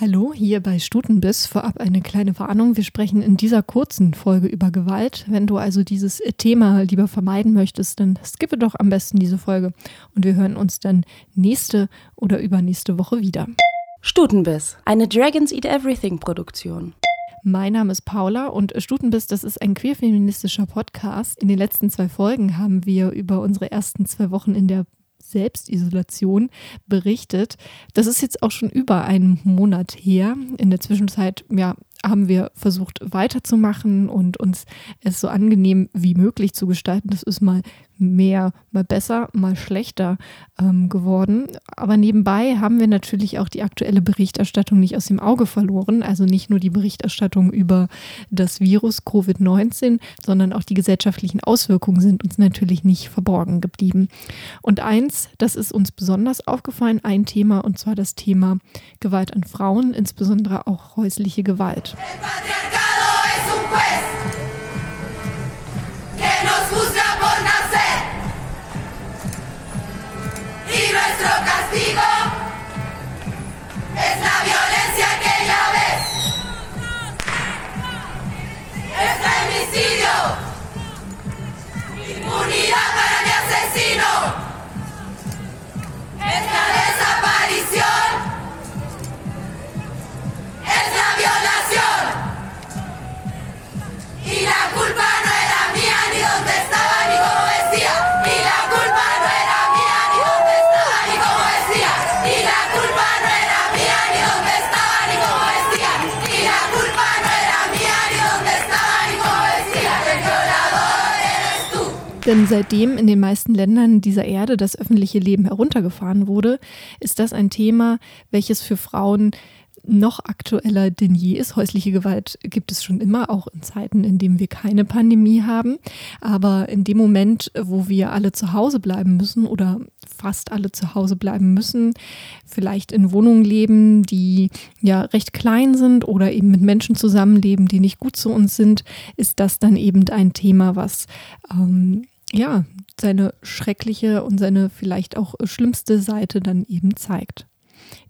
Hallo, hier bei Stutenbiss. Vorab eine kleine Warnung. Wir sprechen in dieser kurzen Folge über Gewalt. Wenn du also dieses Thema lieber vermeiden möchtest, dann skippe doch am besten diese Folge und wir hören uns dann nächste oder übernächste Woche wieder. Stutenbiss, eine Dragons Eat Everything Produktion. Mein Name ist Paula und Stutenbiss, das ist ein queerfeministischer Podcast. In den letzten zwei Folgen haben wir über unsere ersten zwei Wochen in der Selbstisolation berichtet. Das ist jetzt auch schon über einen Monat her. In der Zwischenzeit, ja, haben wir versucht weiterzumachen und uns es so angenehm wie möglich zu gestalten. Das ist mal mehr, mal besser, mal schlechter ähm, geworden. Aber nebenbei haben wir natürlich auch die aktuelle Berichterstattung nicht aus dem Auge verloren. Also nicht nur die Berichterstattung über das Virus Covid-19, sondern auch die gesellschaftlichen Auswirkungen sind uns natürlich nicht verborgen geblieben. Und eins, das ist uns besonders aufgefallen, ein Thema, und zwar das Thema Gewalt an Frauen, insbesondere auch häusliche Gewalt. Denn seitdem in den meisten Ländern dieser Erde das öffentliche Leben heruntergefahren wurde, ist das ein Thema, welches für Frauen noch aktueller denn je ist. Häusliche Gewalt gibt es schon immer, auch in Zeiten, in denen wir keine Pandemie haben. Aber in dem Moment, wo wir alle zu Hause bleiben müssen oder fast alle zu Hause bleiben müssen, vielleicht in Wohnungen leben, die ja recht klein sind oder eben mit Menschen zusammenleben, die nicht gut zu uns sind, ist das dann eben ein Thema, was ähm, ja, seine schreckliche und seine vielleicht auch schlimmste Seite dann eben zeigt.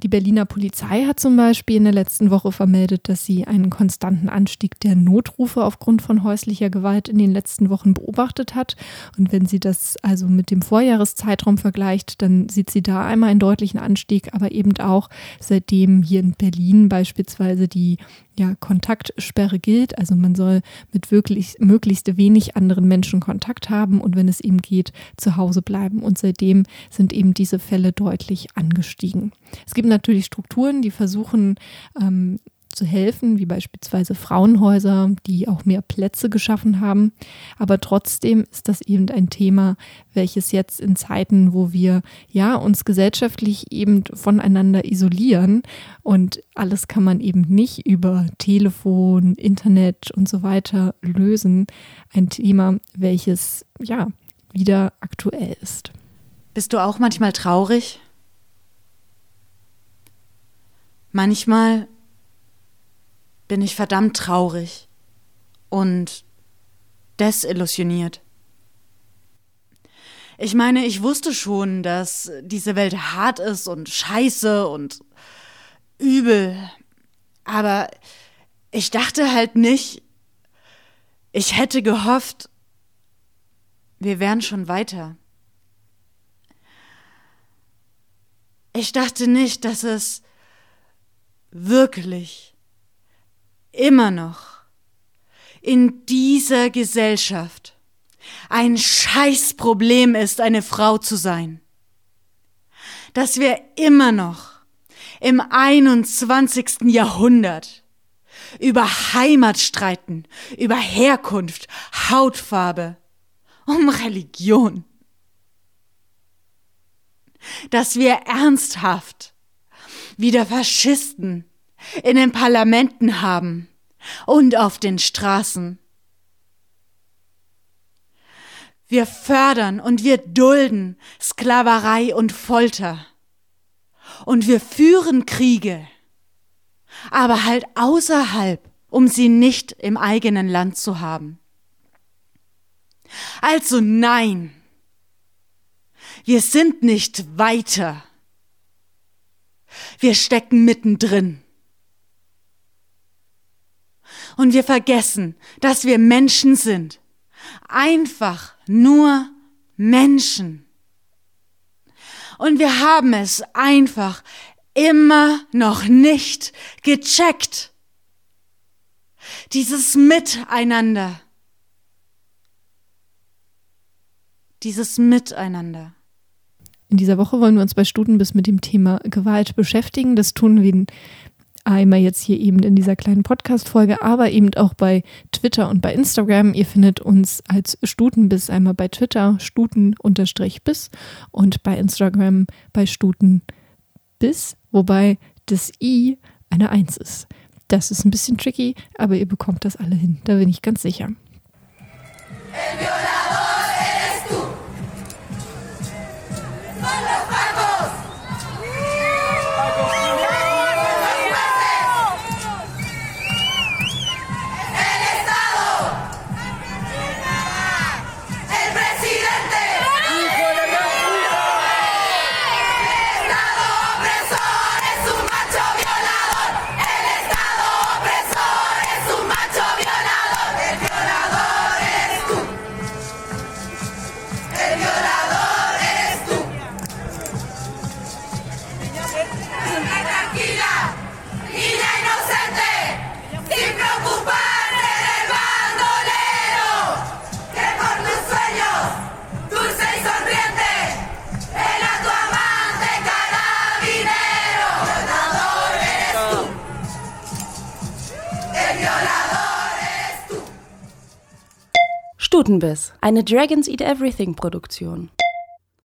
Die Berliner Polizei hat zum Beispiel in der letzten Woche vermeldet, dass sie einen konstanten Anstieg der Notrufe aufgrund von häuslicher Gewalt in den letzten Wochen beobachtet hat. Und wenn sie das also mit dem Vorjahreszeitraum vergleicht, dann sieht sie da einmal einen deutlichen Anstieg, aber eben auch seitdem hier in Berlin beispielsweise die ja, Kontaktsperre gilt. Also man soll mit wirklich möglichst wenig anderen Menschen Kontakt haben und wenn es eben geht, zu Hause bleiben. Und seitdem sind eben diese Fälle deutlich angestiegen. Es gibt natürlich Strukturen, die versuchen, ähm, zu helfen, wie beispielsweise Frauenhäuser, die auch mehr Plätze geschaffen haben. Aber trotzdem ist das eben ein Thema, welches jetzt in Zeiten, wo wir ja uns gesellschaftlich eben voneinander isolieren und alles kann man eben nicht über Telefon, Internet und so weiter lösen, ein Thema, welches ja wieder aktuell ist. Bist du auch manchmal traurig? Manchmal bin ich verdammt traurig und desillusioniert. Ich meine, ich wusste schon, dass diese Welt hart ist und scheiße und übel. Aber ich dachte halt nicht, ich hätte gehofft, wir wären schon weiter. Ich dachte nicht, dass es wirklich immer noch in dieser Gesellschaft ein Scheißproblem ist, eine Frau zu sein. Dass wir immer noch im 21. Jahrhundert über Heimat streiten, über Herkunft, Hautfarbe, um Religion. Dass wir ernsthaft wieder Faschisten in den Parlamenten haben und auf den Straßen. Wir fördern und wir dulden Sklaverei und Folter. Und wir führen Kriege, aber halt außerhalb, um sie nicht im eigenen Land zu haben. Also nein, wir sind nicht weiter. Wir stecken mittendrin Und wir vergessen, dass wir Menschen sind. Einfach nur Menschen. Und wir haben es einfach immer noch nicht gecheckt. Dieses Miteinander. Dieses Miteinander. In dieser Woche wollen wir uns bei Stutenbiss mit dem Thema Gewalt beschäftigen. Das tun wir einmal jetzt hier eben in dieser kleinen Podcast-Folge, aber eben auch bei Twitter und bei Instagram. Ihr findet uns als Stutenbiss einmal bei Twitter, Stuten-Biss und bei Instagram bei Stutenbiss, wobei das I eine Eins ist. Das ist ein bisschen tricky, aber ihr bekommt das alle hin, da bin ich ganz sicher. Stutenbiss, eine Dragons Eat Everything Produktion.